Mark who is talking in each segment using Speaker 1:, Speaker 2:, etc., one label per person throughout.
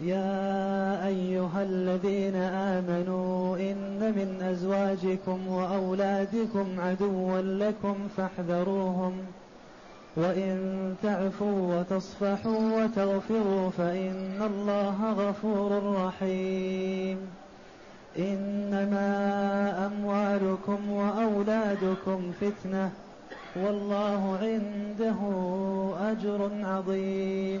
Speaker 1: يا أيها الذين آمنوا إن من أزواجكم وأولادكم عدوا لكم فاحذروهم وإن تعفوا وتصفحوا وتغفروا فإن الله غفور رحيم إنما أموالكم وأولادكم فتنة والله عنده أجر عظيم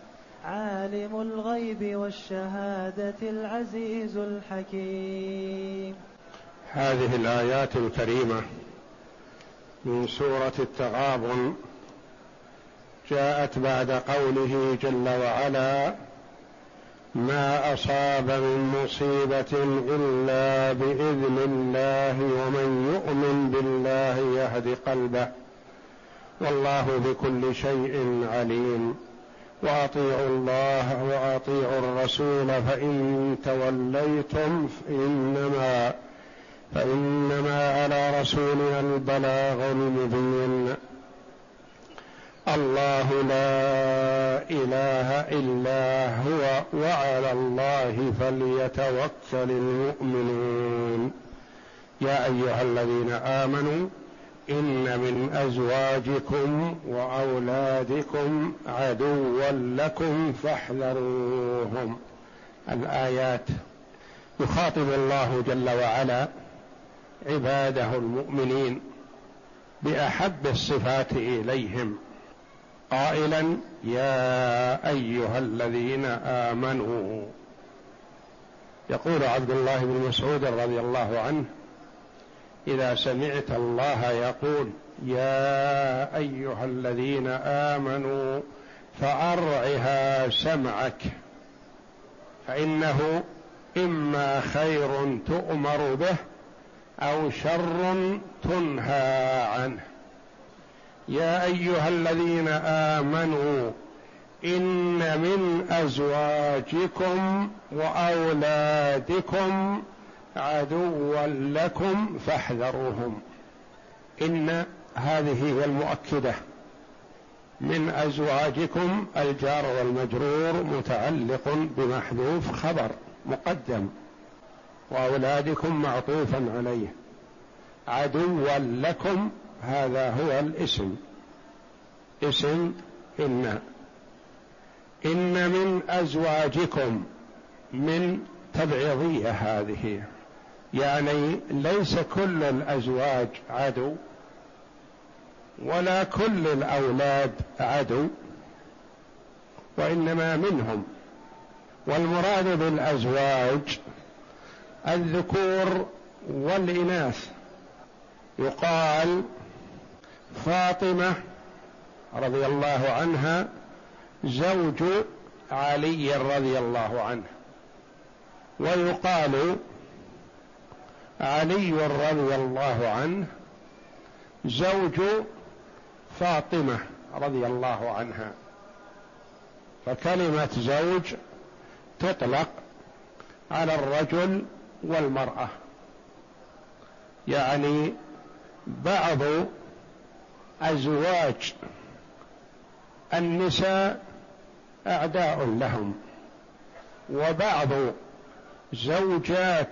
Speaker 1: عالم الغيب والشهادة العزيز الحكيم.
Speaker 2: هذه الآيات الكريمة من سورة التغابن جاءت بعد قوله جل وعلا ما أصاب من مصيبة إلا بإذن الله ومن يؤمن بالله يهد قلبه والله بكل شيء عليم. وأطيعوا الله وأطيعوا الرسول فإن توليتم فإنما فإنما على رسولنا البلاغ المبين. الله لا إله إلا هو وعلى الله فليتوكل المؤمنون. يا أيها الذين آمنوا إن من أزواجكم وأولادكم عدوا لكم فاحذروهم. الآيات. يخاطب الله جل وعلا عباده المؤمنين بأحب الصفات إليهم. قائلا يا أيها الذين آمنوا. يقول عبد الله بن مسعود رضي الله عنه إذا سمعت الله يقول يا أيها الذين آمنوا فأرعها سمعك. فإنه إما خير تؤمر به أو شر تنهى عنه. يا أيها الذين آمنوا إن من أزواجكم وأولادكم عدوا لكم فاحذروهم. إن هذه هي المؤكدة. من أزواجكم الجار والمجرور متعلق بمحذوف خبر مقدم وأولادكم معطوفا عليه. عدوا لكم هذا هو الاسم. اسم إن. إن من أزواجكم من تبعيضية هذه. يعني ليس كل الأزواج عدو ولا كل الأولاد عدو وإنما منهم. والمراد بالأزواج الذكور والإناث. يقال فاطمة رضي الله عنها زوج علي رضي الله عنه. ويقال علي رضي الله عنه زوج فاطمة رضي الله عنها. فكلمة زوج تطلق على الرجل والمرأة. يعني بعض أزواج النساء أعداء لهم وبعض زوجات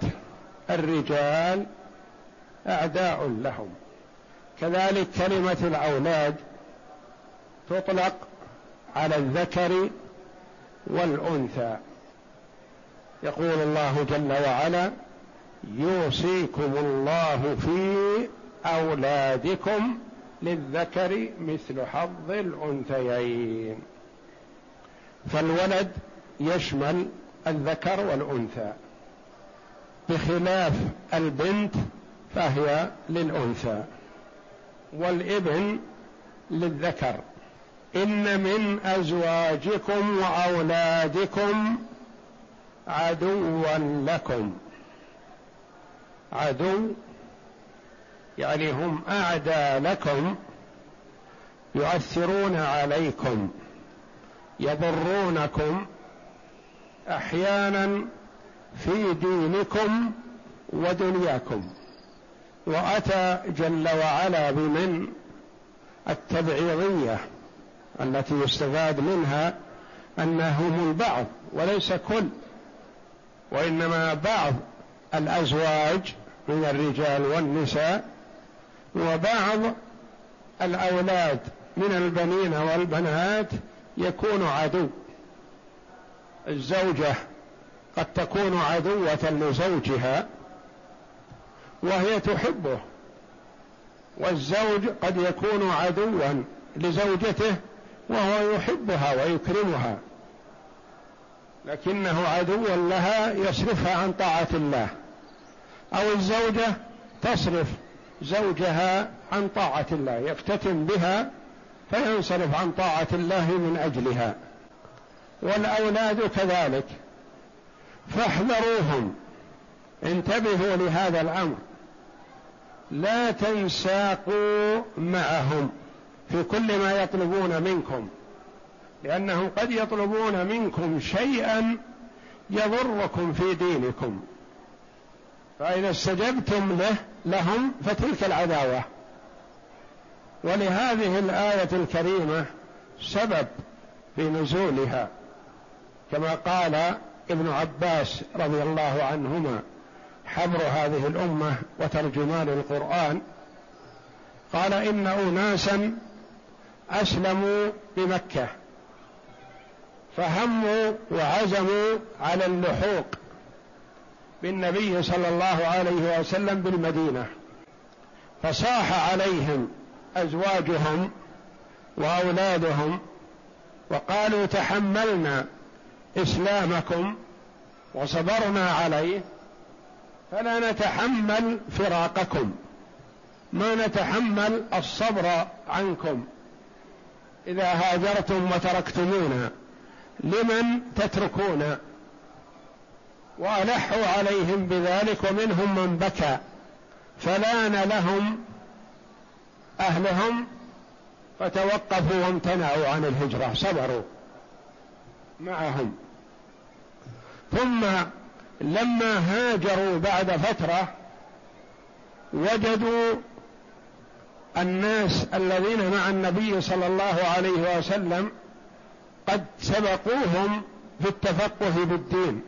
Speaker 2: الرجال أعداء لهم. كذلك كلمة الأولاد تطلق على الذكر والأنثى. يقول الله جل وعلا يوصيكم الله في أولادكم للذكر مثل حظ الأنثيين. فالولد يشمل الذكر والأنثى. بخلاف البنت فهي للأنثى والابن للذكر. إن من أزواجكم وأولادكم عدوا لكم. عدو يعني هم اعدى لكم يؤثرون عليكم يضرونكم أحيانا في دينكم ودنياكم. وأتى جل وعلا بمن؟ التبعيضية التي يستفاد منها أنهم البعض وليس كل وإنما بعض الأزواج من الرجال والنساء وبعض الأولاد من البنين والبنات يكون عدو. الزوجة قد تكون عدوة لزوجها وهي تحبه والزوج قد يكون عدوا لزوجته وهو يحبها ويكرمها لكنه عدو لها يصرفها عن طاعة الله أو الزوجة تصرف زوجها عن طاعة الله يفتتن بها فينصرف عن طاعة الله من أجلها والأولاد كذلك. فاحذروهم. انتبهوا لهذا الأمر. لا تنساقوا معهم في كل ما يطلبون منكم. لأنهم قد يطلبون منكم شيئا يضركم في دينكم. فإذا استجبتم له لهم فتلك العداوة. ولهذه الآية الكريمة سبب في نزولها. كما قال ابن عباس رضي الله عنهما حبر هذه الأمة وترجمان القرآن. قال إن أناسا أسلموا بمكة فهموا وعزموا على اللحوق بالنبي صلى الله عليه وسلم بالمدينة فصاح عليهم أزواجهم وأولادهم وقالوا تحملنا إسلامكم وصبرنا عليه فلا نتحمل فراقكم. ما نتحمل الصبر عنكم. إذا هاجرتم وتركتمونا لمن تتركون وألحوا عليهم بذلك ومنهم من بكى. فلان لهم أهلهم فتوقفوا وامتنعوا عن الهجرة. صبروا. معهم. ثم لما هاجروا بعد فترة وجدوا الناس الذين مع النبي صلى الله عليه وسلم قد سبقوهم في التفقه بالدين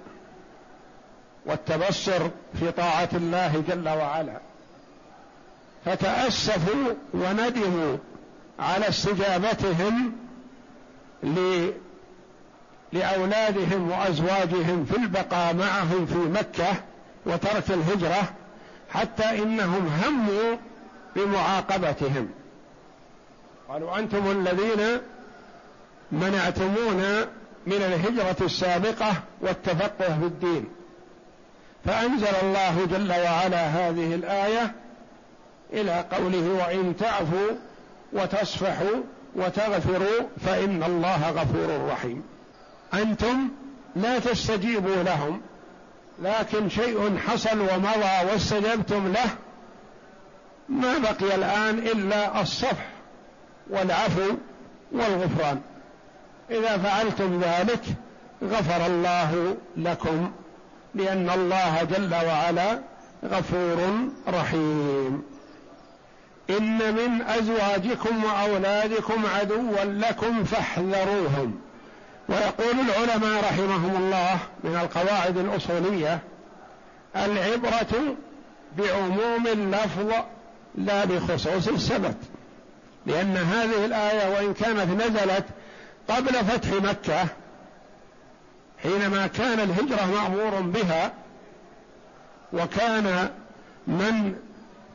Speaker 2: والتبصر في طاعة الله جل وعلا. فتأسفوا وندموا على استجابتهم لأولادهم وأزواجهم في البقاء معهم في مكة وترك الهجرة حتى إنهم هموا بمعاقبتهم. قالوا أنتم الذين منعتمونا من الهجرة السابقة والتفقه في الدين. فأنزل الله جل وعلا هذه الآية إلى قوله وإن تعفوا وتصفحوا وتغفروا فإن الله غفور رحيم. أنتم لا تستجيبوا لهم لكن شيء حصل ومضى واستجبتم له ما بقي الآن إلا الصفح والعفو والغفران. إذا فعلتم ذلك غفر الله لكم لأن الله جل وعلا غفور رحيم. إن من أزواجكم وأولادكم عدوا لكم فاحذروهم. ويقول العلماء رحمهم الله من القواعد الأصولية العبرة بعموم اللفظ لا بخصوص السبب لأن هذه الآية وإن كانت نزلت قبل فتح مكة حينما كان الهجرة مأمور بها وكان من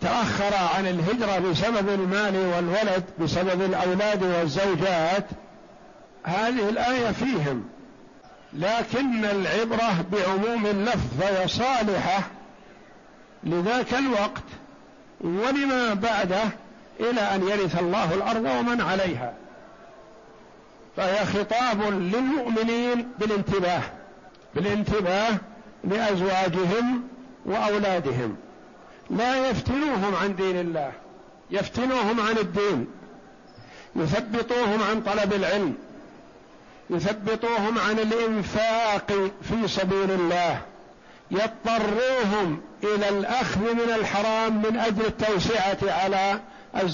Speaker 2: تأخر عن الهجرة بسبب المال والولد بسبب الأولاد والزوجات هذه الآية فيهم. لكن العبرة بعموم اللفظ فهي صالحة لذاك الوقت ولما بعده إلى أن يرث الله الأرض ومن عليها. فهي خطاب للمؤمنين بالانتباه بالانتباه لأزواجهم وأولادهم. لا يفتنوهم عن دين الله يفتنوهم عن الدين يثبطوهم عن طلب العلم يثبطوهم عن الإنفاق في سبيل الله. يضطروهم إلى الأخذ من الحرام من أجل التوسعة على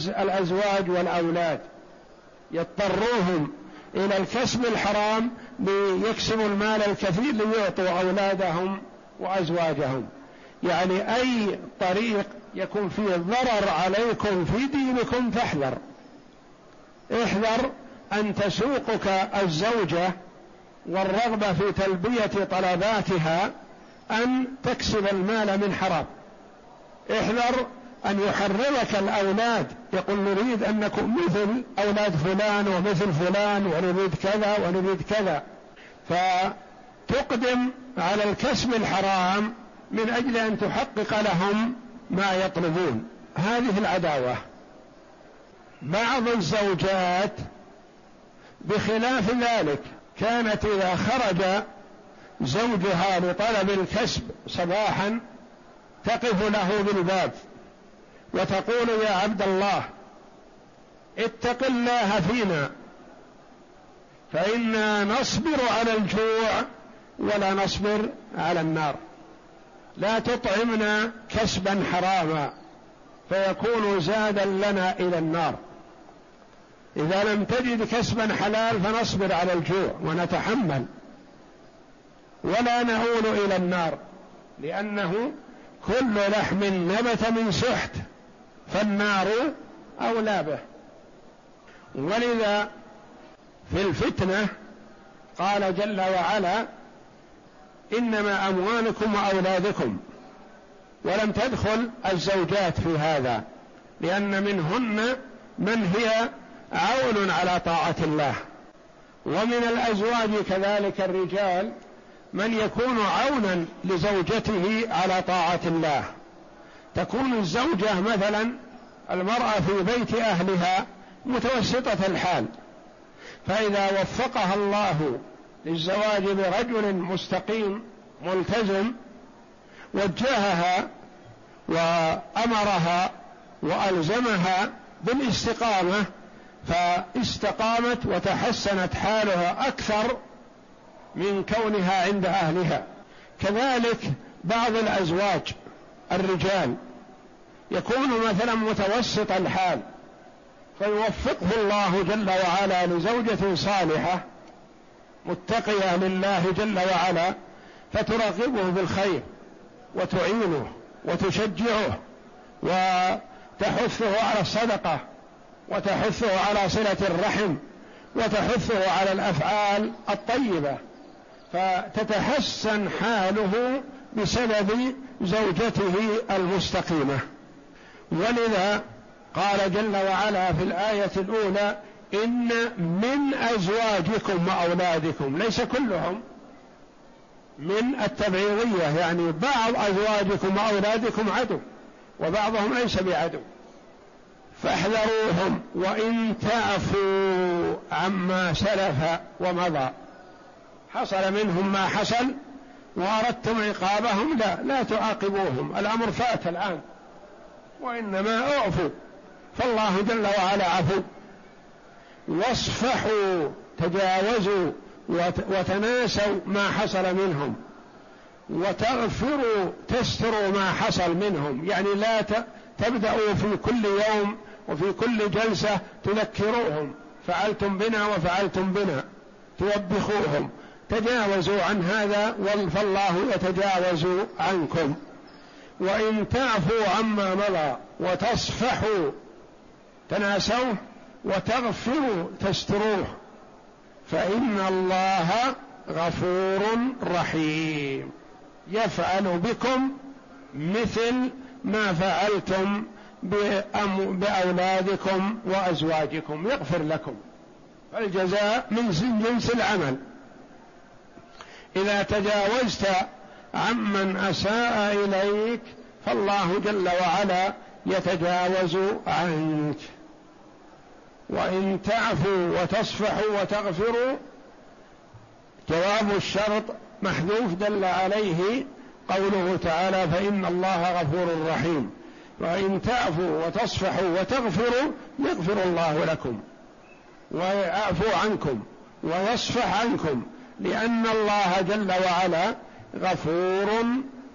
Speaker 2: الأزواج والأولاد. يضطروهم إلى الكسب الحرام ليكسبوا المال الكثير ليعطوا أولادهم وأزواجهم. يعني أي طريق يكون فيه ضرر عليكم في دينكم فاحذر. احذر أن تسوقك الزوجة والرغبة في تلبية طلباتها أن تكسب المال من حرام. احذر أن يحررك الأولاد يقول نريد أن نكون مثل أولاد فلان ومثل فلان ونريد كذا ونريد كذا. فتقدم على الكسب الحرام من أجل أن تحقق لهم ما يطلبون. هذه العداوة. بعض الزوجات بخلاف ذلك كانت إذا خرج زوجها لطلب الكسب صباحا تقف له بالباب وتقول يا عبد الله اتق الله فينا فإنا نصبر على الجوع ولا نصبر على النار. لا تطعمنا كسبا حراما فيكون زادا لنا إلى النار. إذا لم تجد كسبا حلال فنصبر على الجوع ونتحمل. ولا نؤول إلى النار لأنه كل لحم نبت من سحت فالنار أولى به. ولذا في الفتنة قال جل وعلا إنما أموالكم وأولادكم ولم تدخل الزوجات في هذا لأن منهن من هي عون على طاعة الله. ومن الأزواج كذلك الرجال من يكون عونا لزوجته على طاعة الله. تكون الزوجة مثلا المرأة في بيت أهلها متوسطة الحال. فإذا وفقها الله للزواج برجل مستقيم ملتزم وجهها وأمرها وألزمها بالاستقامة فاستقامت وتحسنت حالها أكثر من كونها عند أهلها. كذلك بعض الأزواج الرجال يكون مثلا متوسط الحال فيوفقه الله جل وعلا لزوجة صالحة متقية لله جل وعلا فترغبه بالخير وتعينه وتشجعه وتحثه على الصدقة وتحثه على صلة الرحم وتحثه على الأفعال الطيبة فتتحسن حاله بسبب زوجته المستقيمة. ولذا قال جل وعلا في الآية الأولى إن من أزواجكم وأولادكم ليس كلهم من التبعيضية يعني بعض أزواجكم وأولادكم عدو وبعضهم ليس بعدو. فاحذروهم وإن تعفوا عما سلف ومضى. حصل منهم ما حصل وأردتم عقابهم لا لا تعاقبوهم الأمر فات الآن وإنما اعفوا فالله جل وعلا عفو. واصفحوا تجاوزوا وتناسوا ما حصل منهم وتغفروا تستروا ما حصل منهم. يعني لا تبدأوا في كل يوم وفي كل جلسة تذكروهم. فعلتم بنا وفعلتم بنا. توبخوهم. تجاوزوا عن هذا فالله يتجاوز عنكم. وإن تعفوا عما مضى وتصفحوا تناسوه وتغفروا تستروه. فإن الله غفور رحيم. يفعل بكم مثل ما فعلتم بأولادكم وأزواجكم يغفر لكم. الجزاء من جنس العمل. إذا تجاوزت عمن أساء إليك فالله جل وعلا يتجاوز عنك. وإن تعفوا وتصفحوا وتغفروا جواب الشرط محذوف دل عليه قوله تعالى فإن الله غفور رحيم. وإن تعفوا وتصفحوا وتغفروا يغفر الله لكم ويعفو عنكم ويصفح عنكم لأن الله جل وعلا غفور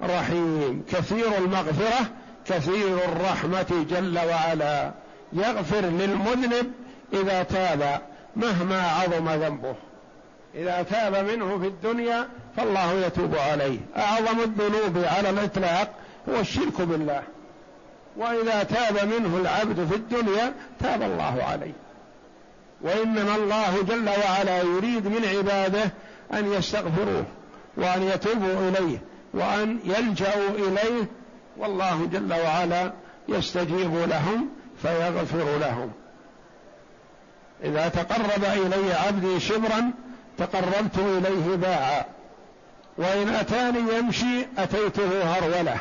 Speaker 2: رحيم. كثير المغفرة كثير الرحمة جل وعلا. يغفر للمذنب إذا تاب مهما عظم ذنبه. إذا تاب منه في الدنيا فالله يتوب عليه. أعظم الذنوب على الإطلاق هو الشرك بالله. وإذا تاب منه العبد في الدنيا تاب الله عليه. وإنما الله جل وعلا يريد من عباده أن يستغفروه وأن يتوبوا إليه وأن يلجأوا إليه والله جل وعلا يستجيب لهم فيغفر لهم. إذا تقرب إلي عبدي شبرا تقربت إليه باعا وإن أتاني يمشي أتيته هرولة.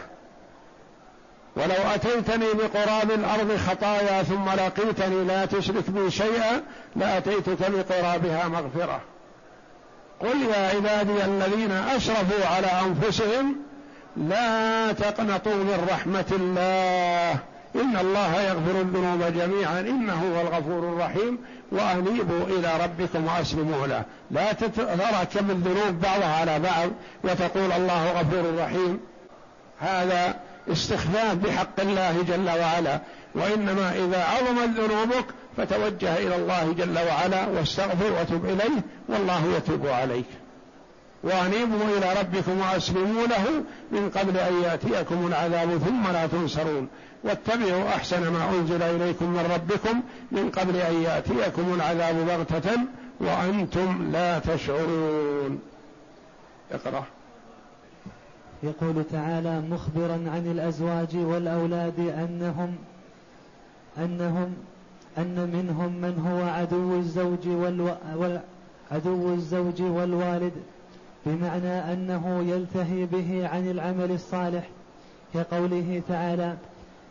Speaker 2: ولو أتيتني بقراب الأرض خطايا ثم لقيتني لا تشرك بي شيئا لأتيتك بقرابها مغفرة. قل يا عبادي الذين أشرفوا على أنفسهم لا تقنطوا من رحمة الله. إن الله يغفر الذنوب جميعا. إنه هو الغفور الرحيم. وأنيبوا إلى ربكم وأسلموا له. لا تتراكم الذنوب بعضها على بعض وتقول الله غفور رحيم. هذا استخفاف بحق الله جل وعلا وإنما إذا عظمت ذنوبك فتوجه إلى الله جل وعلا واستغفر وتب إليه والله يتوب عليك. وأنيبوا إلى ربكم وأسلموا له من قبل أن يأتيكم العذاب ثم لا تنصرون. واتبعوا أحسن ما أنزل إليكم من ربكم من قبل أن يأتيكم العذاب بغتة وأنتم لا تشعرون. اقرأ.
Speaker 1: يقول تعالى مخبرا عن الأزواج والأولاد أنهم أنهم أن منهم من هو عدو الزوج والو... عدو الزوج والوالد بمعنى أنه يلتهي به عن العمل الصالح. كقوله تعالى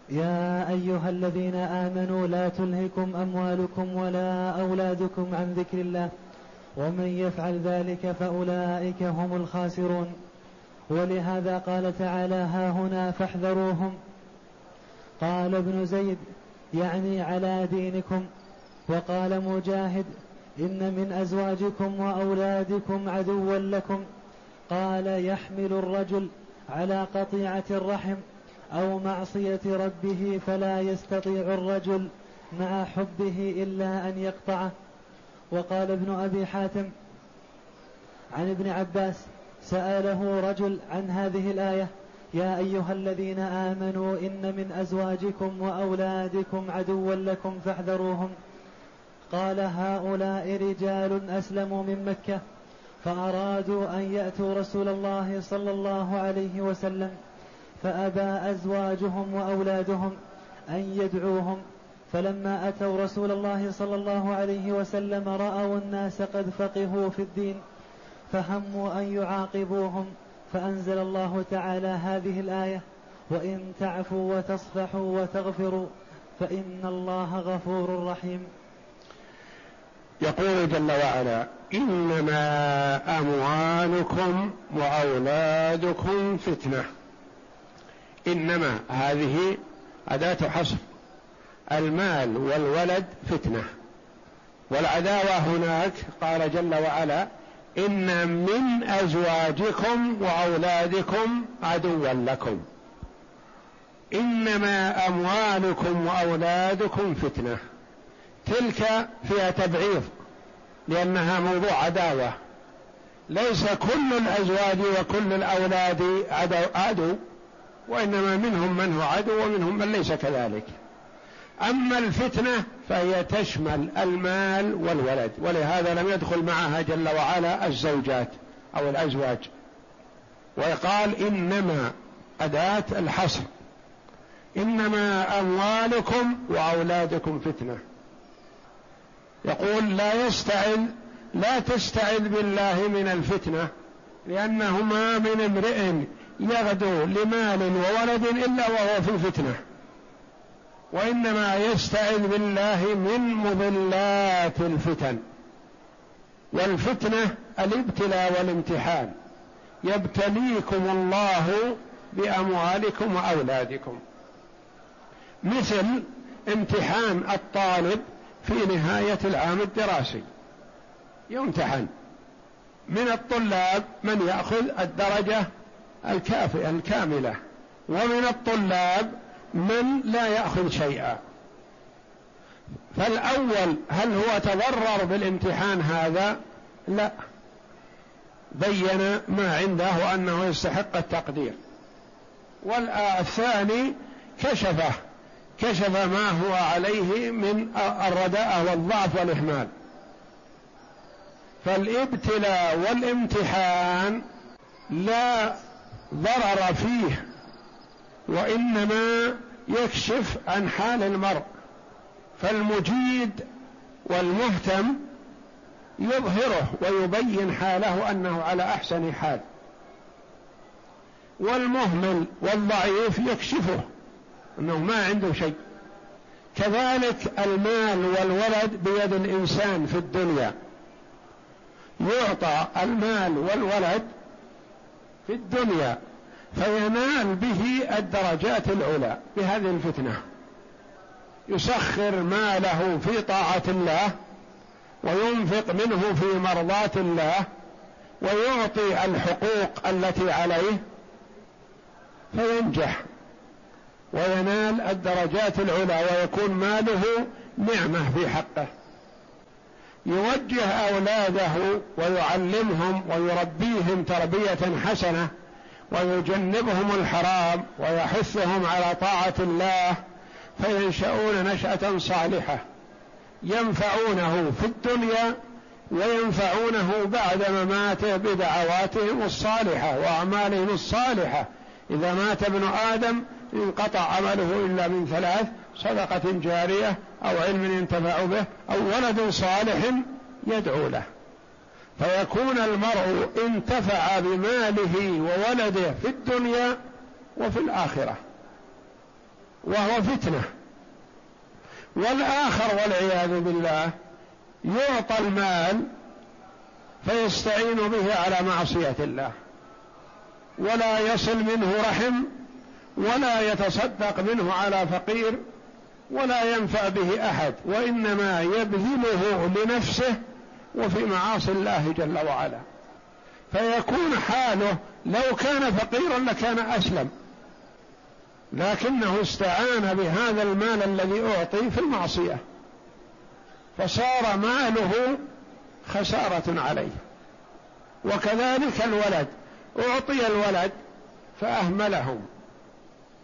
Speaker 1: يا أيها الذين آمنوا لا تلهكم أموالكم ولا أولادكم عن ذكر الله ومن يفعل ذلك فأولئك هم الخاسرون. ولهذا قال تعالى ها هنا فاحذروهم. قال ابن زيد يعني على دينكم. وقال مجاهد إن من أزواجكم وأولادكم عدوا لكم. قال يحمل الرجل على قطيعة الرحم أو معصية ربه فلا يستطيع الرجل مع حبه إلا أن يقطعه. وقال ابن أبي حاتم عن ابن عباس سأله رجل عن هذه الآية يا أيها الذين آمنوا إن من أزواجكم وأولادكم عدوا لكم فاحذروهم. قال هؤلاء رجال أسلموا من مكة فأرادوا أن يأتوا رسول الله صلى الله عليه وسلم فأبى أزواجهم وأولادهم أن يدعوهم. فلما أتوا رسول الله صلى الله عليه وسلم رأوا الناس قد فقهوا في الدين فهموا أن يعاقبوهم فأنزل الله تعالى هذه الآية وإن تعفوا وتصفحوا وتغفروا فإن الله غفور رحيم.
Speaker 2: يقول جل وعلا إنما أموالكم وأولادكم فتنة. إنما هذه أداة حصر. المال والولد فتنة. والعداوة هناك قال جل وعلا إن من أزواجكم وأولادكم عدوا لكم. إنما أموالكم وأولادكم فتنة. تلك فيها تبعيض لأنها موضوع عداوة. ليس كل الأزواج وكل الأولاد عدو, عدو وإنما منهم من هو عدو ومنهم من ليس كذلك. أما الفتنة فهي تشمل المال والولد ولهذا لم يدخل معها جل وعلا الزوجات أو الأزواج. ويقال إنما أداة الحصر إنما أموالكم وأولادكم فتنة. يقول لا يستعذ لا تستعذ بالله من الفتنة لأنه ما من امرئ يغدو لمال وولد إلا وهو في الفتنة. وإنما يستعذ بالله من مضلات الفتن. والفتنة الابتلاء والامتحان. يبتليكم الله بأموالكم وأولادكم. مثل امتحان الطالب في نهاية العام الدراسي. يمتحن. من الطلاب من يأخذ الدرجة الكافئه الكاملة. ومن الطلاب من لا يأخذ شيئا. فالأول هل هو تضرر بالامتحان هذا؟ لا. بين ما عنده أنه يستحق التقدير. والثاني كشفه. كشف ما هو عليه من الرداءة والضعف والإهمال. فالابتلاء والامتحان لا ضرر فيه. وإنما يكشف عن حال المرء فالمجيد والمهتم يظهره ويبين حاله أنه على أحسن حال. والمهمل والضعيف يكشفه أنه ما عنده شيء. كذلك المال والولد بيد الإنسان في الدنيا. يعطى المال والولد في الدنيا. فينال به الدرجات العلى بهذه الفتنة. يسخر ماله في طاعة الله وينفق منه في مرضاه الله ويعطي الحقوق التي عليه فينجح وينال الدرجات العلى ويكون ماله نعمة في حقه. يوجه أولاده ويعلمهم ويربيهم تربية حسنة ويجنبهم الحرام ويحثهم على طاعة الله فينشأون نشأة صالحة ينفعونه في الدنيا وينفعونه بعد مماته بدعواتهم الصالحة وأعمالهم الصالحة. إذا مات ابن آدم انقطع عمله إلا من ثلاث صدقة جارية أو علم ينتفع به أو ولد صالح يدعو له. فيكون المرء انتفع بماله وولده في الدنيا وفي الآخرة. وهو فتنة. والآخر والعياذ بالله يعطى المال فيستعين به على معصية الله. ولا يصل منه رحم ولا يتصدق منه على فقير ولا ينفع به أحد وإنما يبذله لنفسه وفي معاصي الله جل وعلا. فيكون حاله لو كان فقيرا لكان أسلم. لكنه استعان بهذا المال الذي أعطي في المعصية. فصار ماله خسارة عليه. وكذلك الولد. أعطي الولد فأهملهم.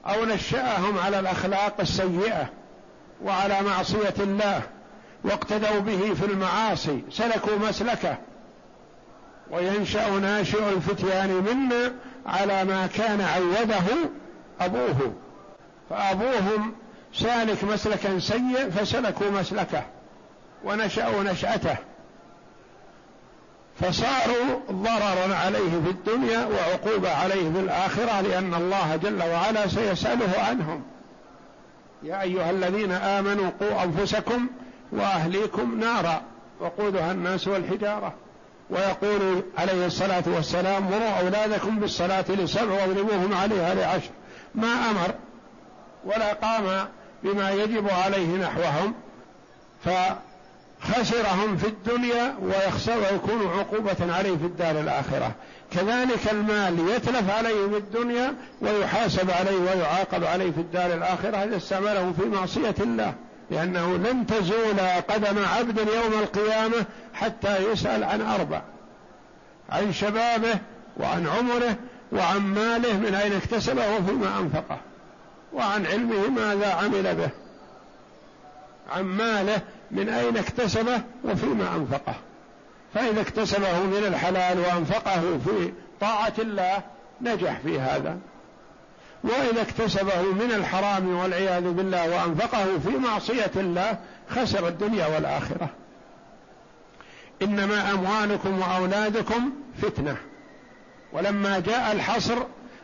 Speaker 2: أو نشأهم على الأخلاق السيئة. وعلى معصية الله. واقتدوا به في المعاصي سلكوا مسلكه. وينشأ ناشئ الفتيان منا على ما كان عوده أبوه. فأبوهم سالك مسلكا سيء فسلكوا مسلكه ونشأوا نشأته. فصاروا ضررا عليه في الدنيا وعقوبة عليه في الآخرة لأن الله جل وعلا سيسأله عنهم. يا أيها الذين آمنوا قوا أنفسكم وأهليكم نارا وقودها الناس والحجارة. ويقول عليه الصلاة والسلام مروا أولادكم بالصلاة لسبع واضربوهم عليها لعشر. ما أمر ولا قام بما يجب عليه نحوهم ف خسرهم في الدنيا ويخسر ويكون عقوبة عليه في الدار الآخرة. كذلك المال يتلف عليه في الدنيا ويحاسب عليه ويعاقب عليه في الدار الآخرة إذا استعمله في معصية الله. لأنه لن تزول قدم عبد يوم القيامة حتى يسأل عن أربع. عن شبابه وعن عمره وعن ماله من أين اكتسبه وفيما أنفقه. وعن علمه ماذا عمل به. عن ماله من أين اكتسبه وفيما أنفقه. فإذا اكتسبه من الحلال وأنفقه في طاعة الله نجح في هذا. وإذا اكتسبه من الحرام والعياذ بالله وأنفقه في معصية الله خسر الدنيا والآخرة. إنما أموالكم وأولادكم فتنة. ولما جاء الحصر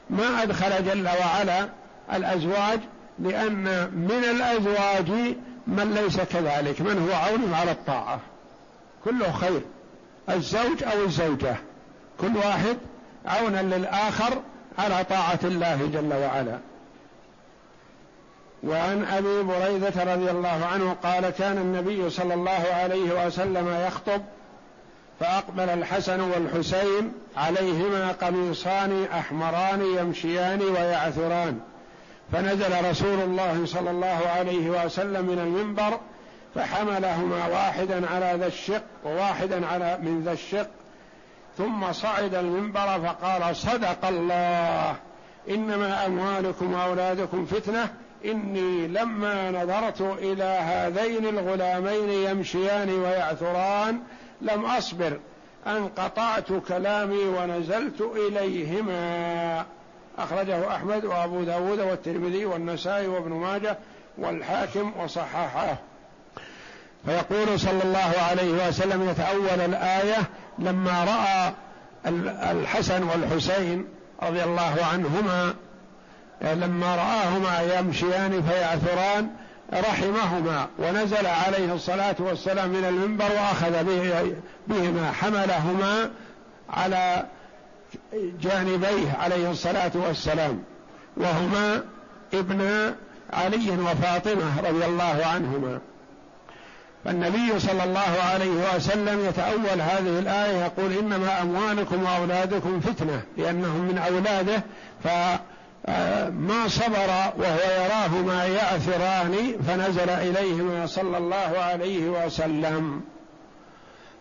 Speaker 2: ما أدخل جل وعلا الأزواج لأن من الأزواج من ليس كذلك من هو عون على الطاعة. كله خير. الزوج أو الزوجة. كل واحد عونا للآخر على طاعة الله جل وعلا. وعن أبي بريدة رضي الله عنه قال كان النبي صلى الله عليه وسلم يخطب فأقبل الحسن والحسين عليهما قميصان أحمران يمشيان ويعثران. فنزل رسول الله صلى الله عليه وسلم من المنبر فحملهما واحدا على ذا الشق وواحدا على من ذا الشق ثم صعد المنبر فقال صدق الله. إنما أموالكم وأولادكم فتنة. إني لما نظرت إلى هذين الغلامين يمشيان ويعثران لم أصبر. ان قطعت كلامي ونزلت إليهما. أخرجه أحمد وأبو داود والترمذي والنسائي وابن ماجه والحاكم وصححه. فيقول صلى الله عليه وسلم يتأول الآية لما رأى الحسن والحسين رضي الله عنهما لما رآهما يمشيان فيعثران رحمهما ونزل عليه الصلاة والسلام من المنبر وأخذ بهما حملهما على جانبيه عليه الصلاة والسلام. وهما ابن علي وفاطمة رضي الله عنهما. فالنبي صلى الله عليه وسلم يتأول هذه الآية يقول إنما أموالكم وأولادكم فتنة لأنهم من أولاده فما صبر وهو يراهما يعثران فنزل إليهما صلى الله عليه وسلم.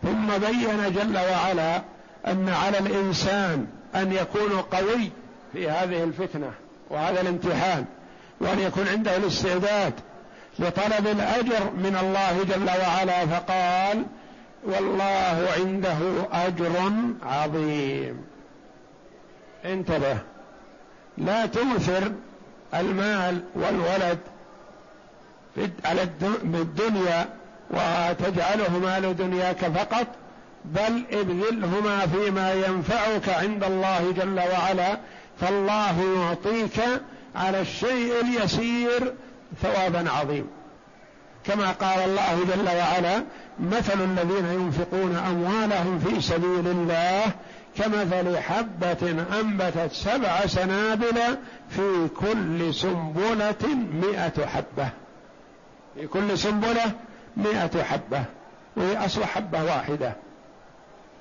Speaker 2: ثم بين جل وعلا أن على الإنسان أن يكون قوي في هذه الفتنة وهذا الامتحان وأن يكون عنده الاستعداد لطلب الأجر من الله جل وعلا فقال والله عنده أجر عظيم. انتبه لا تؤثر المال والولد على الدنيا وتجعله مال دنياك فقط بل ابذلهما فيما ينفعك عند الله جل وعلا. فالله يعطيك على الشيء اليسير ثوابا عظيم. كما قال الله جل وعلا مثل الذين ينفقون اموالهم في سبيل الله كمثل حبة أنبتت سبع سنابل في كل سنبلة مئة حبة. في كل سنبلة مئة حبة. وهي أصل حبة واحدة.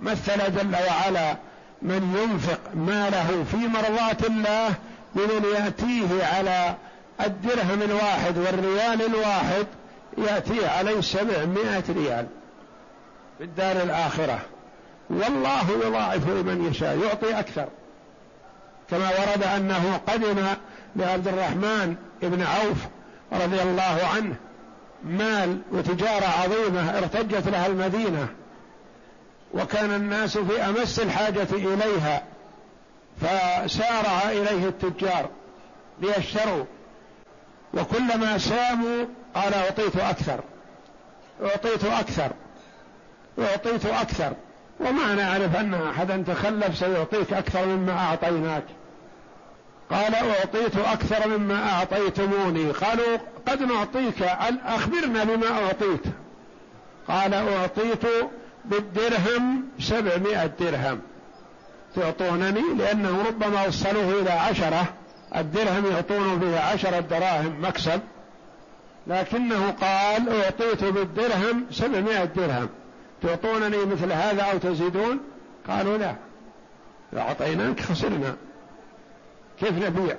Speaker 2: مثل جل وعلا من ينفق ماله في مرضاة الله بمن يأتيه على الدرهم الواحد والريال الواحد يأتي عليه سبعمائة ريال في الدار الآخرة. والله يضاعف لمن يشاء يعطي أكثر. كما ورد أنه قدم لعبد الرحمن بن عوف رضي الله عنه مال وتجارة عظيمة ارتجت لها المدينة. وكان الناس في أمس الحاجة إليها فسارع إليه التجار ليشتروا. وكلما ساموا قال أعطيت أكثر. أعطيت أكثر. أعطيت أكثر. وما نعرف أن أحدا تخلف سيعطيك أكثر مما أعطيناك. قال أعطيت أكثر مما أعطيتموني. قالوا قد نعطيك. أخبرنا بما أعطيت. قال أعطيت بالدرهم سبعمائة درهم. تعطونني لأنه ربما وصلوه إلى عشرة. الدرهم يعطون به عشرة دراهم مكسب لكنه قال أعطيت بالدرهم سبعمائة درهم. تعطونني مثل هذا أو تزيدون؟ قالوا لا. أعطيناك خسرنا. كيف نبيع؟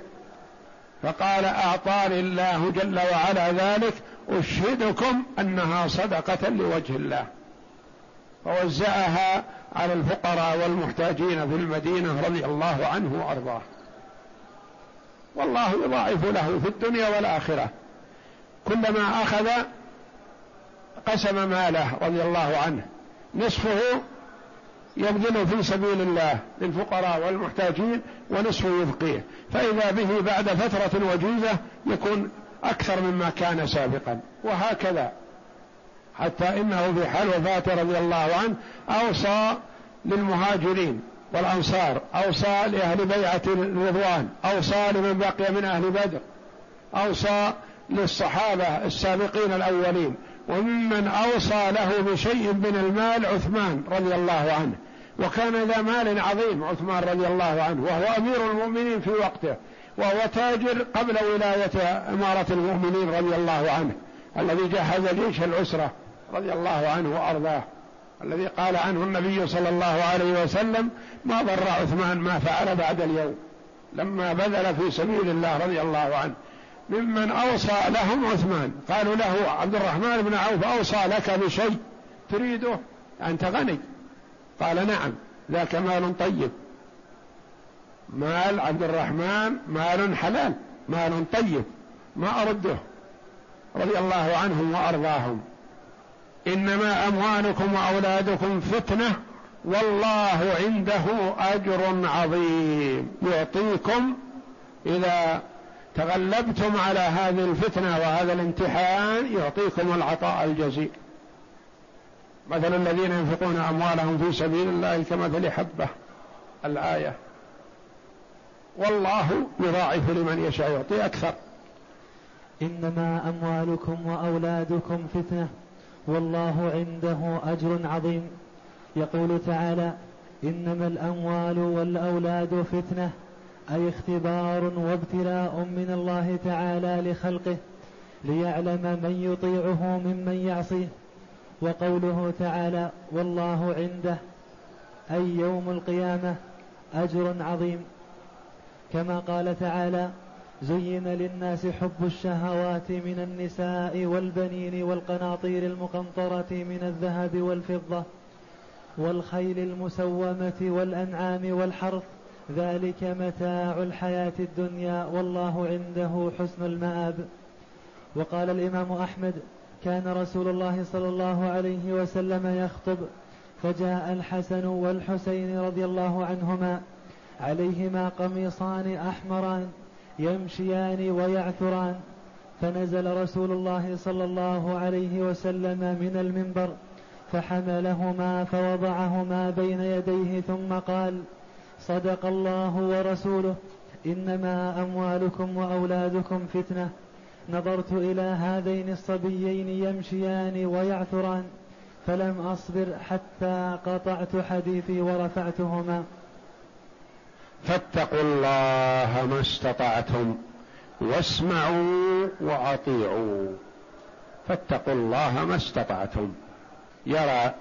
Speaker 2: فقال أعطاني الله جل وعلا ذلك أشهدكم أنها صدقة لوجه الله. فوزعها على الفقراء والمحتاجين في المدينة رضي الله عنه وأرضاه. والله يضاعف له في الدنيا والآخرة. كلما أخذ قسم ماله رضي الله عنه نصفه يبذل في سبيل الله للفقراء والمحتاجين ونصف يبقيه. فإذا به بعد فترة وجيزة يكون أكثر مما كان سابقا. وهكذا. حتى إنه في حال وفاته رضي الله عنه أوصى للمهاجرين. والأنصار أوصى لأهل بيعة الرضوان أوصى لمن بقي من أهل بدر أوصى للصحابة السابقين الأولين وممن أوصى له بشيء من المال عثمان رضي الله عنه. وكان ذا مال عظيم عثمان رضي الله عنه وهو أمير المؤمنين في وقته وهو تاجر قبل ولاية إمارة المؤمنين رضي الله عنه الذي جهز جيش العسرة رضي الله عنه وأرضاه. الذي قال عنه النبي صلى الله عليه وسلم ما ضر عثمان ما فعل بعد اليوم. لما بذل في سبيل الله رضي الله عنه ممن أوصى لهم عثمان. قالوا له عبد الرحمن بن عوف أوصى لك بشيء تريده؟ أنت غني. قال نعم ذاك مال طيب. مال عبد الرحمن مال حلال مال طيب ما أرده. رضي الله عنهم وأرضاهم. إنما أموالكم وأولادكم فتنة والله عنده أجر عظيم. يعطيكم إذا تغلبتم على هذه الفتنة وهذا الامتحان يعطيكم العطاء الجزيل. مثل الذين ينفقون أموالهم في سبيل الله كمثل حبة الآية. والله يضاعف لمن يشاء يعطي أكثر.
Speaker 1: إنما أموالكم وأولادكم فتنة والله عنده أجر عظيم. يقول تعالى إنما الأموال والأولاد فتنة أي اختبار وابتلاء من الله تعالى لخلقه ليعلم من يطيعه ممن يعصيه. وقوله تعالى والله عنده أي يوم القيامة أجر عظيم. كما قال تعالى زين للناس حب الشهوات من النساء والبنين والقناطير المقنطرة من الذهب والفضة والخيل المسومة والأنعام والحرث. ذلك متاع الحياة الدنيا والله عنده حسن المآب. وقال الإمام أحمد كان رسول الله صلى الله عليه وسلم يخطب فجاء الحسن والحسين رضي الله عنهما عليهما قميصان أحمران يمشيان ويعثران. فنزل رسول الله صلى الله عليه وسلم من المنبر فحملهما فوضعهما بين يديه ثم قال صدق الله ورسوله إنما أموالكم وأولادكم فتنة. نظرت إلى هذين الصبيين يمشيان ويعثران فلم أصبر حتى قطعت حديثي ورفعتهما.
Speaker 2: فاتقوا الله ما استطعتم واسمعوا وأطيعوا. فاتقوا الله ما استطعتم. يرى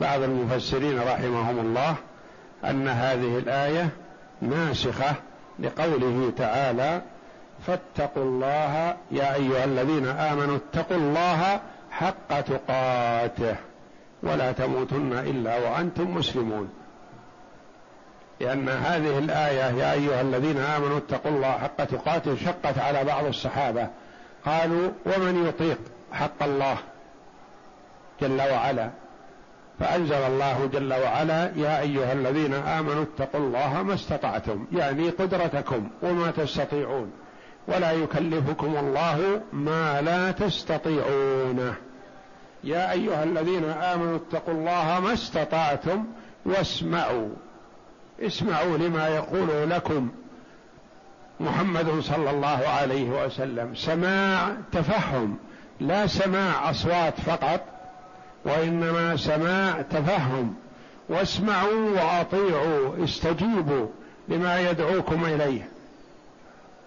Speaker 2: بعض المفسرين رحمهم الله أن هذه الآية ناسخة لقوله تعالى فاتقوا الله يا أيها الذين آمنوا اتقوا الله حق تقاته ولا تموتن إلا وأنتم مسلمون. لأن هذه الآية يا أيها الذين آمنوا اتقوا الله حق تقاته شقت على بعض الصحابة. قالوا ومن يطيق حق الله جل وعلا؟ فأنزل الله جل وعلا يا أيها الذين آمنوا اتقوا الله ما استطعتم يعني قدرتكم وما تستطيعون. ولا يكلفكم الله ما لا تستطيعونه يا أيها الذين آمنوا اتقوا الله ما استطعتم واسمعوا. اسمعوا لما يقول لكم محمد صلى الله عليه وسلم. سماع تفهم لا سماع أصوات فقط وإنما سماع تفهم. واسمعوا وأطيعوا استجيبوا لما يدعوكم إليه.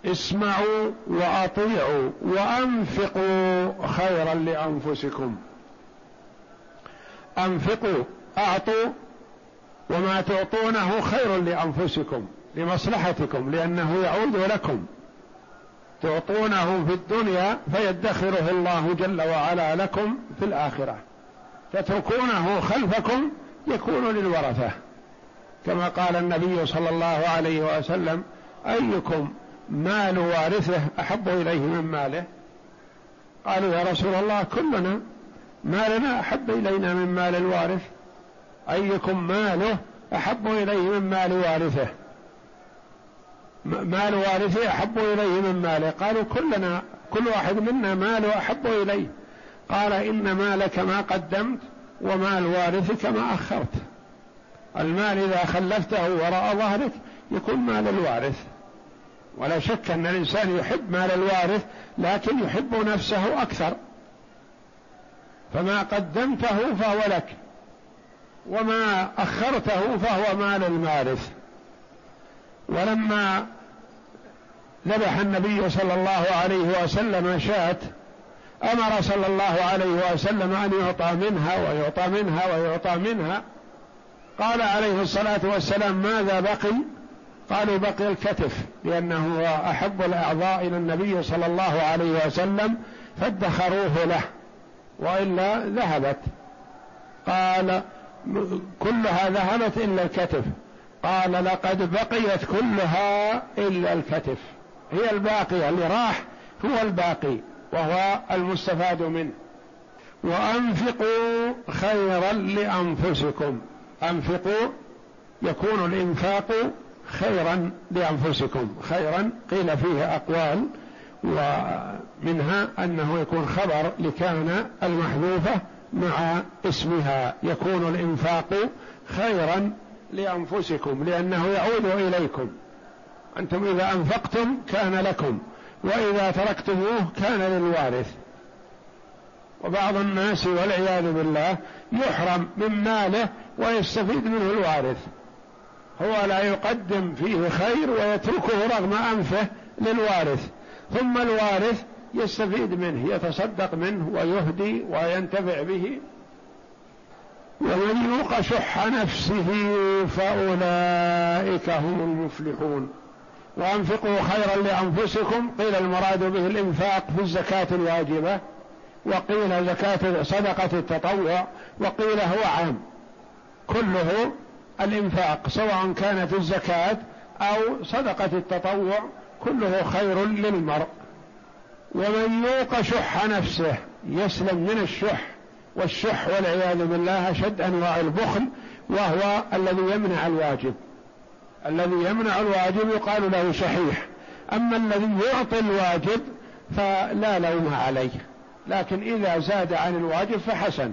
Speaker 2: اسمعوا وأطيعوا وأنفقوا خيرا لأنفسكم. أنفقوا أعطوا وما تعطونه خير لأنفسكم لمصلحتكم لأنه يعود لكم. تعطونه في الدنيا فيدخره الله جل وعلا لكم في الآخرة. تتركونه خلفكم يكون للورثة. كما قال النبي صلى الله عليه وسلم أيكم مال وارثه أحب إليه من ماله؟ قالوا يا رسول الله كلنا مالنا أحب إلينا من مال الوارث. أيكم ماله أحب إليه من مال وارثه. مال وارثه أحب إليه من ماله. قالوا كلنا كل واحد منا ماله أحب إليه. قال إن مالك ما قدمت ومال وارثك ما أخرت. المال إذا خلفته وراء ظهرك يكون مال الوارث. ولا شك أن الإنسان يحب مال الوارث لكن يحب نفسه أكثر. فما قدمته فهو لك. وما أخرته فهو مال المارث ولما ذبح النبي صلى الله عليه وسلم شاة أمر صلى الله عليه وسلم أن يعطى منها ويعطى منها ويعطى منها. قال عليه الصلاة والسلام ماذا بقي؟ قالوا بقي الكتف لأنه هو أحب الأعضاء إلى النبي صلى الله عليه وسلم فادخروه له وإلا ذهبت. قال كلها ذهبت إلا الكتف. قال لقد بقيت كلها إلا الكتف. هي الباقية اللي راح هو الباقي وهو المستفاد منه. وأنفقوا خيرا لأنفسكم. أنفقوا يكون الإنفاق خيرا لأنفسكم. خيرا قيل فيه أقوال ومنها أنه يكون خبر لكان المحذوفة مع اسمها يكون الإنفاق خيرا لأنفسكم لأنه يعود إليكم. أنتم إذا أنفقتم كان لكم وإذا تركتموه كان للوارث. وبعض الناس والعياذ بالله يحرم من ماله ويستفيد منه الوارث. هو لا يقدم فيه خير ويتركه رغم أنفه للوارث. ثم الوارث يستفيد منه يتصدق منه ويهدي وينتفع به. ومن يوق شح نفسه فأولئك هم المفلحون. وأنفقوا خيرا لأنفسكم قيل المراد به الإنفاق في الزكاة الواجبة وقيل زكاة صدقة التطوع وقيل هو عام. كله الإنفاق سواء كانت الزكاة أو صدقة التطوع كله خير للمرء. ومن يوق شح نفسه يسلم من الشح والشح والعياذ بالله أشد أنواع البخل وهو الذي يمنع الواجب. الذي يمنع الواجب يقال له شحيح. أما الذي يعطي الواجب فلا لوم عليه. لكن إذا زاد عن الواجب فحسن.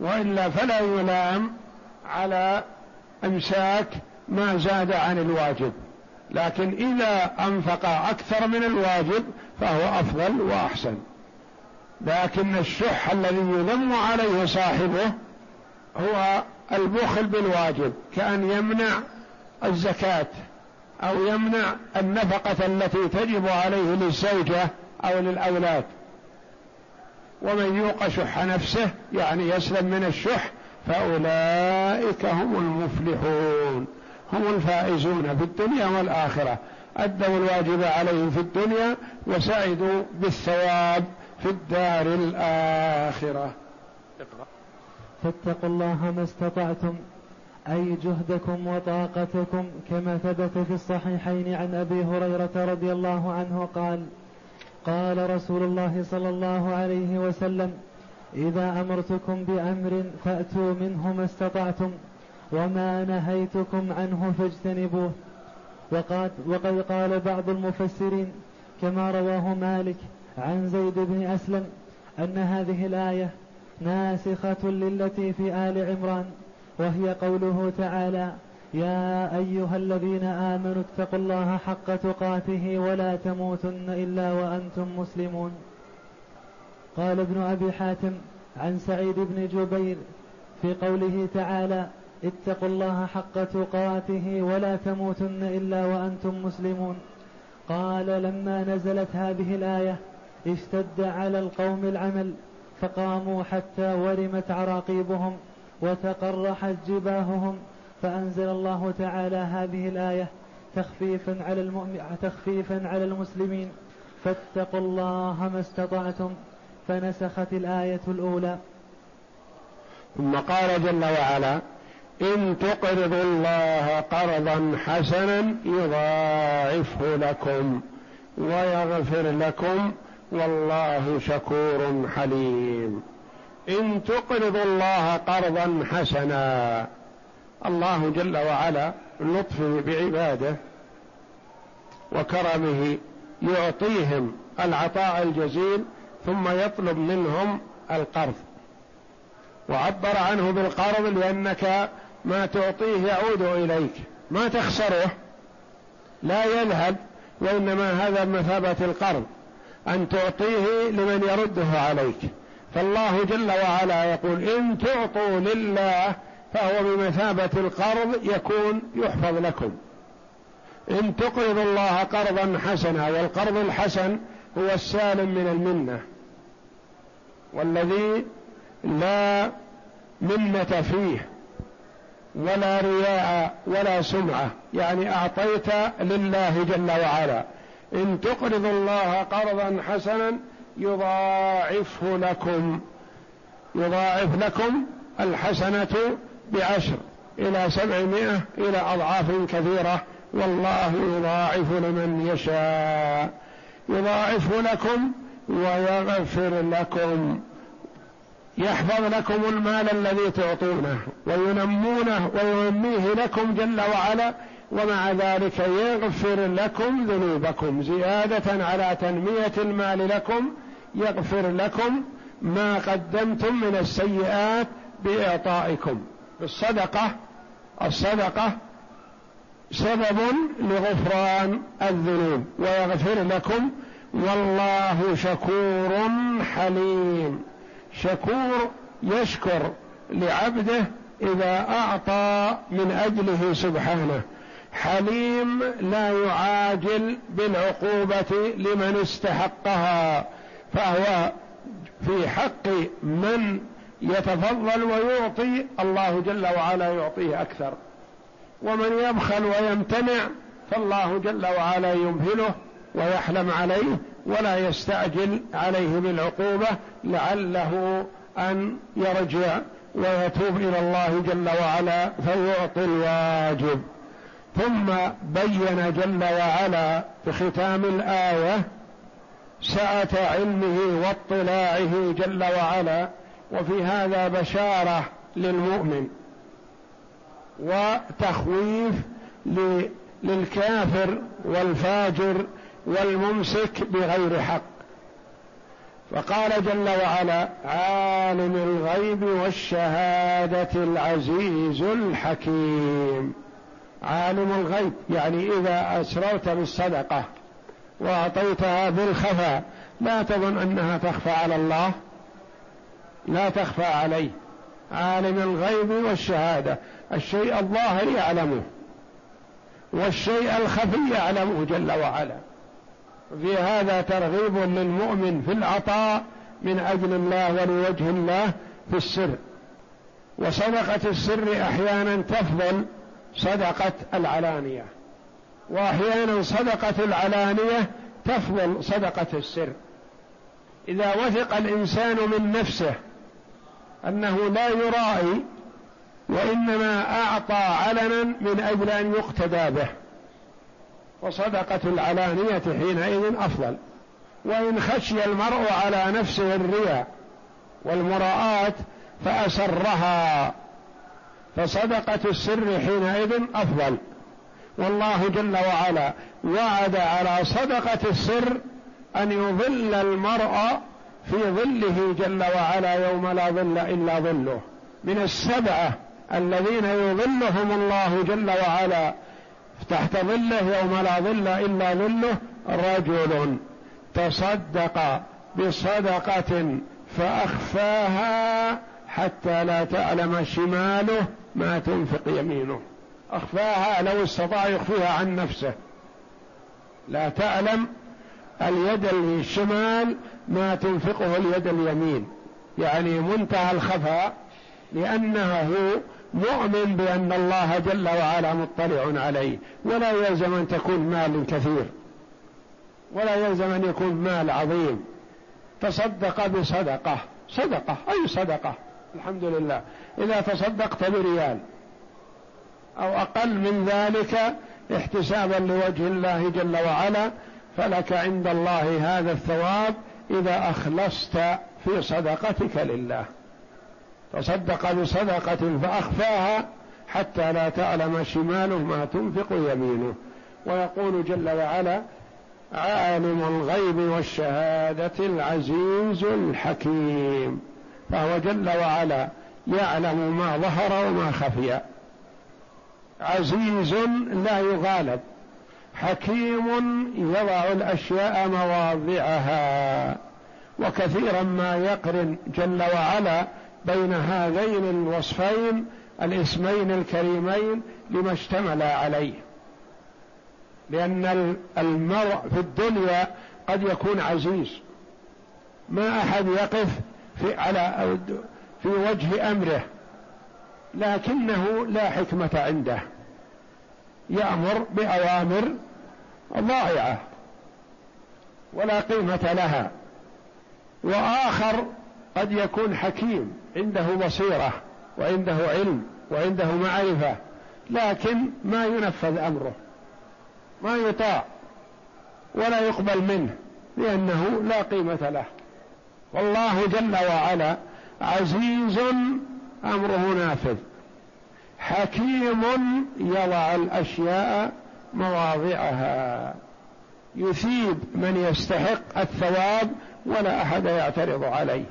Speaker 2: وإلا فلا يلام على إمساك ما زاد عن الواجب. لكن إذا أنفق أكثر من الواجب فهو أفضل وأحسن. لكن الشح الذي يذم عليه صاحبه هو البخل بالواجب كأن يمنع الزكاة أو يمنع النفقة التي تجب عليه للزوجة أو للأولاد. ومن يوق شح نفسه يعني يسلم من الشح فأولئك هم المفلحون هم الفائزون في الدنيا والآخرة. أدوا الواجب عليهم في الدنيا وسعدوا بالثواب في الدار الآخرة.
Speaker 1: اقرأ. فاتقوا الله ما استطعتم أي جهدكم وطاقتكم كما ثبت في الصحيحين عن أبي هريرة رضي الله عنه قال قال رسول الله صلى الله عليه وسلم إذا أمرتكم بأمر فأتوا منه ما استطعتم وما نهيتكم عنه فاجتنبوه. وقد, وقد قال بعض المفسرين كما رواه مالك عن زيد بن أسلم أن هذه الآية ناسخة للتي في آل عمران وهي قوله تعالى يا أيها الذين آمنوا اتقوا الله حق تقاته ولا تموتن إلا وأنتم مسلمون. قال ابن أبي حاتم عن سعيد بن جبير في قوله تعالى اتقوا الله حق تقاته ولا تموتن إلا وأنتم مسلمون. قال لما نزلت هذه الآية اشتد على القوم العمل فقاموا حتى ورمت عراقيبهم وتقرحت جباههم. فأنزل الله تعالى هذه الآية تخفيفا على المؤمن تخفيفا على المسلمين. فاتقوا الله ما استطعتم فنسخت الآية الأولى.
Speaker 2: ثم قال جل وعلا إن تقرضوا الله قرضا حسنا يضاعفه لكم ويغفر لكم والله شكور حليم. إن تقرضوا الله قرضا حسنا الله جل وعلا لطفه بعباده وكرمه يعطيهم العطاء الجزيل ثم يطلب منهم القرض. وعبر عنه بالقرض لأنك ما تعطيه يعود إليك ما تخسره لا يذهب وإنما هذا مثابة القرض أن تعطيه لمن يرده عليك. فالله جل وعلا يقول إن تعطوا لله فهو بمثابة القرض يكون يحفظ لكم. إن تقرضوا الله قرضا حسنا والقرض الحسن هو السالم من المنة والذي لا منة فيه. ولا رياء ولا سمعة. يعني أعطيت لله جل وعلا. إن تقرضوا الله قرضا حسنا يضاعفه لكم. يضاعف لكم الحسنة بعشر إلى سبعمائة إلى أضعاف كثيرة. والله يضاعف لمن يشاء. يضاعف لكم ويغفر لكم. يحفظ لكم المال الذي تعطونه وينمونه وينميه لكم جل وعلا ومع ذلك يغفر لكم ذنوبكم. زيادة على تنمية المال لكم يغفر لكم ما قدمتم من السيئات بإعطائكم. بالصدقة الصدقة سبب لغفران الذنوب ويغفر لكم والله شكور حليم. شكور يشكر لعبده إذا أعطى من أجله سبحانه. حليم لا يعاجل بالعقوبة لمن استحقها فهو في حق من يتفضل ويعطي الله جل وعلا يعطيه أكثر. ومن يبخل ويمتنع فالله جل وعلا يمهله ويحلم عليه ولا يستعجل عليه بالعقوبة. لعله أن يرجع ويتوب إلى الله جل وعلا فيعطي الواجب. ثم بين جل وعلا في ختام الآية سعه علمه واطلاعه جل وعلا وفي هذا بشارة للمؤمن وتخويف للكافر والفاجر والممسك بغير حق. فقال جل وعلا عالم الغيب والشهادة العزيز الحكيم. عالم الغيب يعني إذا أسررت بالصدقة وأعطيتها بالخفاء لا تظن أنها تخفى على الله لا تخفى عليه. عالم الغيب والشهادة الشيء الظاهر يعلمه والشيء الخفي يعلمه جل وعلا. في هذا ترغيب للمؤمن في العطاء من أجل الله ولوجه الله في السر. وصدقة السر أحيانا تفضل صدقة العلانية. وأحيانا صدقة العلانية تفضل صدقة السر. إذا وثق الإنسان من نفسه أنه لا يرائي وإنما أعطى علنا من أجل أن يقتدى به. وصدقة العلانية حينئذ أفضل. وإن خشي المرء على نفسه الرياء والمراءات فأسرها. فصدقة السر حينئذ أفضل. والله جل وعلا وعد على صدقة السر أن يظل المرء في ظله جل وعلا يوم لا ظل إلا ظله. من السبعة الذين يظلهم الله جل وعلا تحت ظله يوم لا ظل إلا ظله رجل تصدق بصدقة فأخفاها حتى لا تعلم شماله ما تنفق يمينه. أخفاها لو استطاع يخفيها عن نفسه. لا تعلم اليد الشمال ما تنفقه اليد اليمين. يعني منتهى الخفاء لأنه مؤمن بأن الله جل وعلا مطلع عليه ولا يلزم أن تكون مال كثير ولا يلزم أن يكون مال عظيم. تصدق بصدقة صدقة أي صدقة؟ الحمد لله. إذا تصدقت بريال أو أقل من ذلك احتسابا لوجه الله جل وعلا فلك عند الله هذا الثواب إذا أخلصت في صدقتك لله. تصدق بصدقة فأخفاها حتى لا تعلم شماله ما تنفق يمينه. ويقول جل وعلا عالم الغيب والشهادة العزيز الحكيم. فهو جل وعلا يعلم ما ظهر وما خفي. عزيز لا يغالب حكيم يضع الأشياء مواضعها. وكثيرا ما يقرن جل وعلا بين هذين الوصفين الاسمين الكريمين لما اشتمل عليه. لأن المرء في الدنيا قد يكون عزيز. ما أحد يقف في على في وجه أمره. لكنه لا حكمة عنده. يأمر بأوامر ضائعة. ولا قيمة لها. وآخر قد يكون حكيم عنده بصيرة وعنده علم وعنده معرفة لكن ما ينفذ أمره ما يطاع ولا يقبل منه لأنه لا قيمة له. والله جل وعلا عزيز أمره نافذ. حكيم يضع الأشياء مواضعها. يثيب من يستحق الثواب ولا أحد يعترض عليه.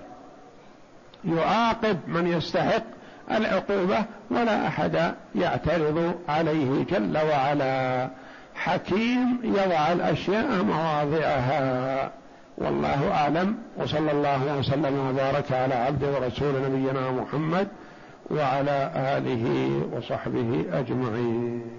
Speaker 2: يعاقب من يستحق العقوبة ولا أحد يعترض عليه جل وعلا. حكيم يضع الأشياء مواضعها. والله أعلم. وصلى الله وسلم وبارك على عبد ورسول نبينا محمد وعلى آله وصحبه أجمعين.